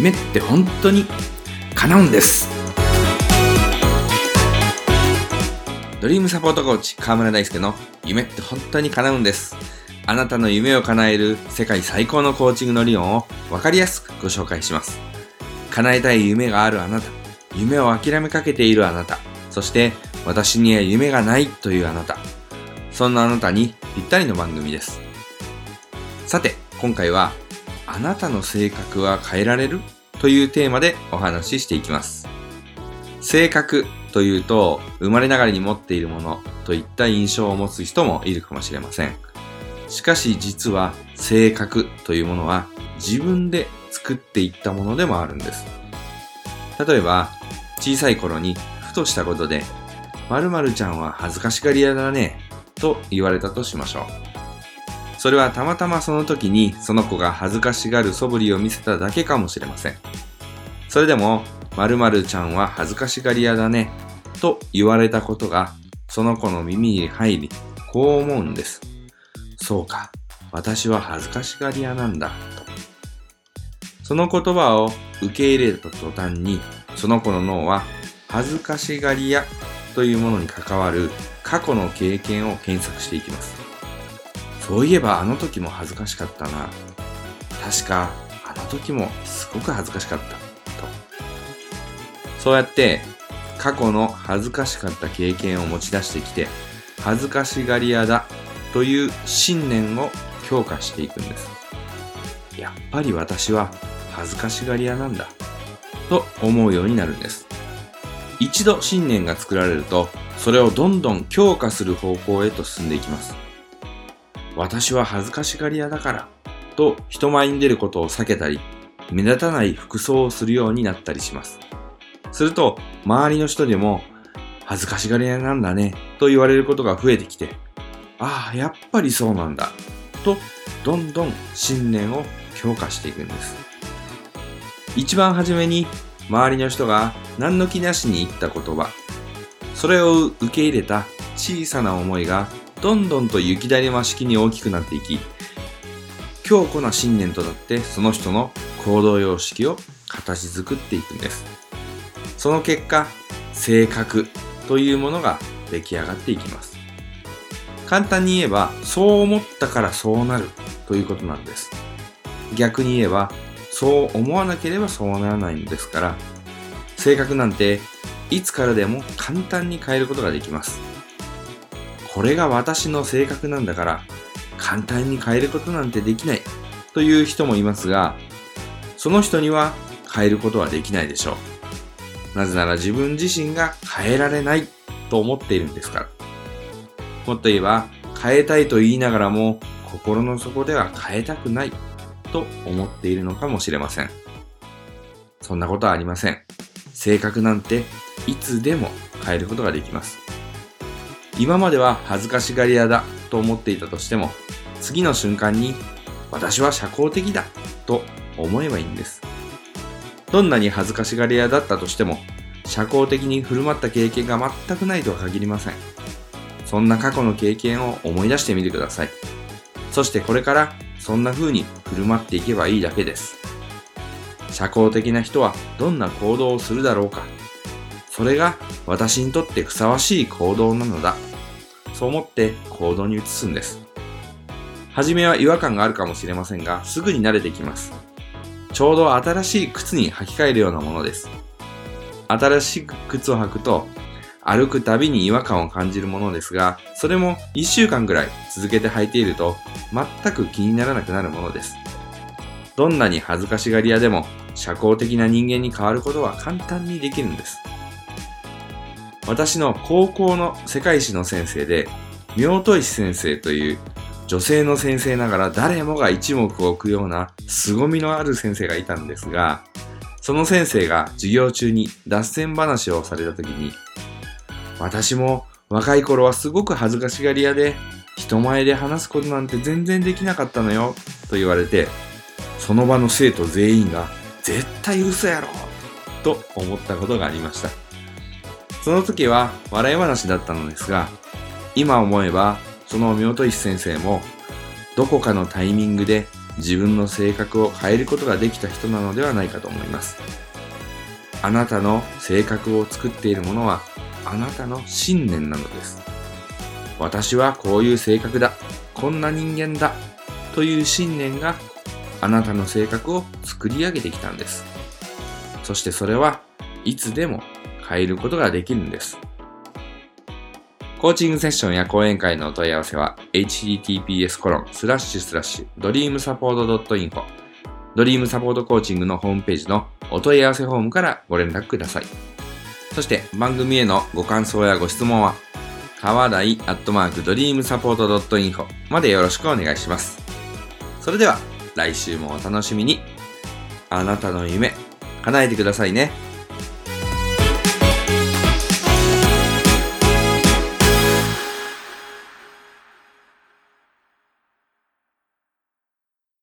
夢って本当に叶うんです。ドリームサポートコーチ河村大輔の夢って本当に叶うんです。あなたの夢を叶える世界最高のコーチングの理論を分かりやすくご紹介します。叶えたい夢があるあなた。夢を諦めかけているあなた。そして私には夢がないというあなた。そんなあなたにぴったりの番組です。さて今回はあなたの性格は変えられる？というテーマでお話ししていきます。性格というと、生まれながらに持っているものといった印象を持つ人もいるかもしれません。しかし実は性格というものは自分で作っていったものでもあるんです。例えば、小さい頃にふとしたことで、〇〇ちゃんは恥ずかしがり屋だね、と言われたとしましょう。それはたまたまその時にその子が恥ずかしがる素振りを見せただけかもしれません。それでも、〇〇ちゃんは恥ずかしがり屋だね、と言われたことがその子の耳に入り、こう思うんです。そうか、私は恥ずかしがり屋なんだ、と。その言葉を受け入れた途端に、その子の脳は恥ずかしがり屋というものに関わる過去の経験を検索していきます。そういえばあの時も恥ずかしかったな。確かあの時もすごく恥ずかしかった。と。そうやって過去の恥ずかしかった経験を持ち出してきて、恥ずかしがり屋だという信念を強化していくんです。やっぱり私は恥ずかしがり屋なんだと思うようになるんです。一度信念が作られると、それをどんどん強化する方向へと進んでいきます。私は恥ずかしがり屋だからと人前に出ることを避けたり、目立たない服装をするようになったりします。すると、周りの人でも、恥ずかしがり屋なんだね、と言われることが増えてきて、ああ、やっぱりそうなんだ、と、どんどん信念を強化していくんです。一番初めに、周りの人が何の気なしに言った言葉、それを受け入れた小さな思いがどんどんと雪だるま式に大きくなっていき、強固な信念となってその人の行動様式を形作っていくんです。その結果、性格というものが出来上がっていきます。簡単に言えば、そう思ったからそうなるということなんです。逆に言えば、そう思わなければそうならないのですから、性格なんていつからでも簡単に変えることができます。これが私の性格なんだから簡単に変えることなんてできないという人もいますが、その人には変えることはできないでしょう。なぜなら自分自身が変えられないと思っているんですから。もっと言えば、変えたいと言いながらも心の底では変えたくないと思っているのかもしれません。そんなことはありません。性格なんていつでも変えることができます。今までは恥ずかしがり屋だと思っていたとしても、次の瞬間に私は社交的だと思えばいいんです。どんなに恥ずかしがり屋だったとしても、社交的に振る舞った経験が全くないとは限りません。そんな過去の経験を思い出してみてください。そしてこれからそんな風に振る舞っていけばいいだけです。社交的な人はどんな行動をするだろうか。それが私にとってふさわしい行動なのだそう思って行動に移すんです。はじめは違和感があるかもしれませんが、すぐに慣れてきます。ちょうど新しい靴に履き替えるようなものです。新しい靴を履くと、歩くたびに違和感を感じるものですが、それも1週間ぐらい続けて履いていると、全く気にならなくなるものです。どんなに恥ずかしがり屋でも、社交的な人間に変わることは簡単にできるんです。私の高校の世界史の先生で、妙戸石先生という女性の先生ながら誰もが一目置くような凄みのある先生がいたんですが、その先生が授業中に脱線話をされた時に、私も若い頃はすごく恥ずかしがり屋で、人前で話すことなんて全然できなかったのよ、と言われて、その場の生徒全員が絶対嘘やろと思ったことがありました。その時は笑い話だったのですが、今思えばその妙と石先生もどこかのタイミングで自分の性格を変えることができた人なのではないかと思います。あなたの性格を作っているものはあなたの信念なのです。私はこういう性格だ、こんな人間だという信念があなたの性格を作り上げてきたんです。そしてそれはいつでも変えることができるんです。コーチングセッションや講演会のお問い合わせは https コロンスラッシュスラッシュドリームサポート .info ドリームサポートコーチングのホームページのお問い合わせフォームからご連絡ください。そして番組へのご感想やご質問は川台アットマークドリームサポート .info までよろしくお願いします。それでは来週もお楽しみに。あなたの夢叶えてくださいね。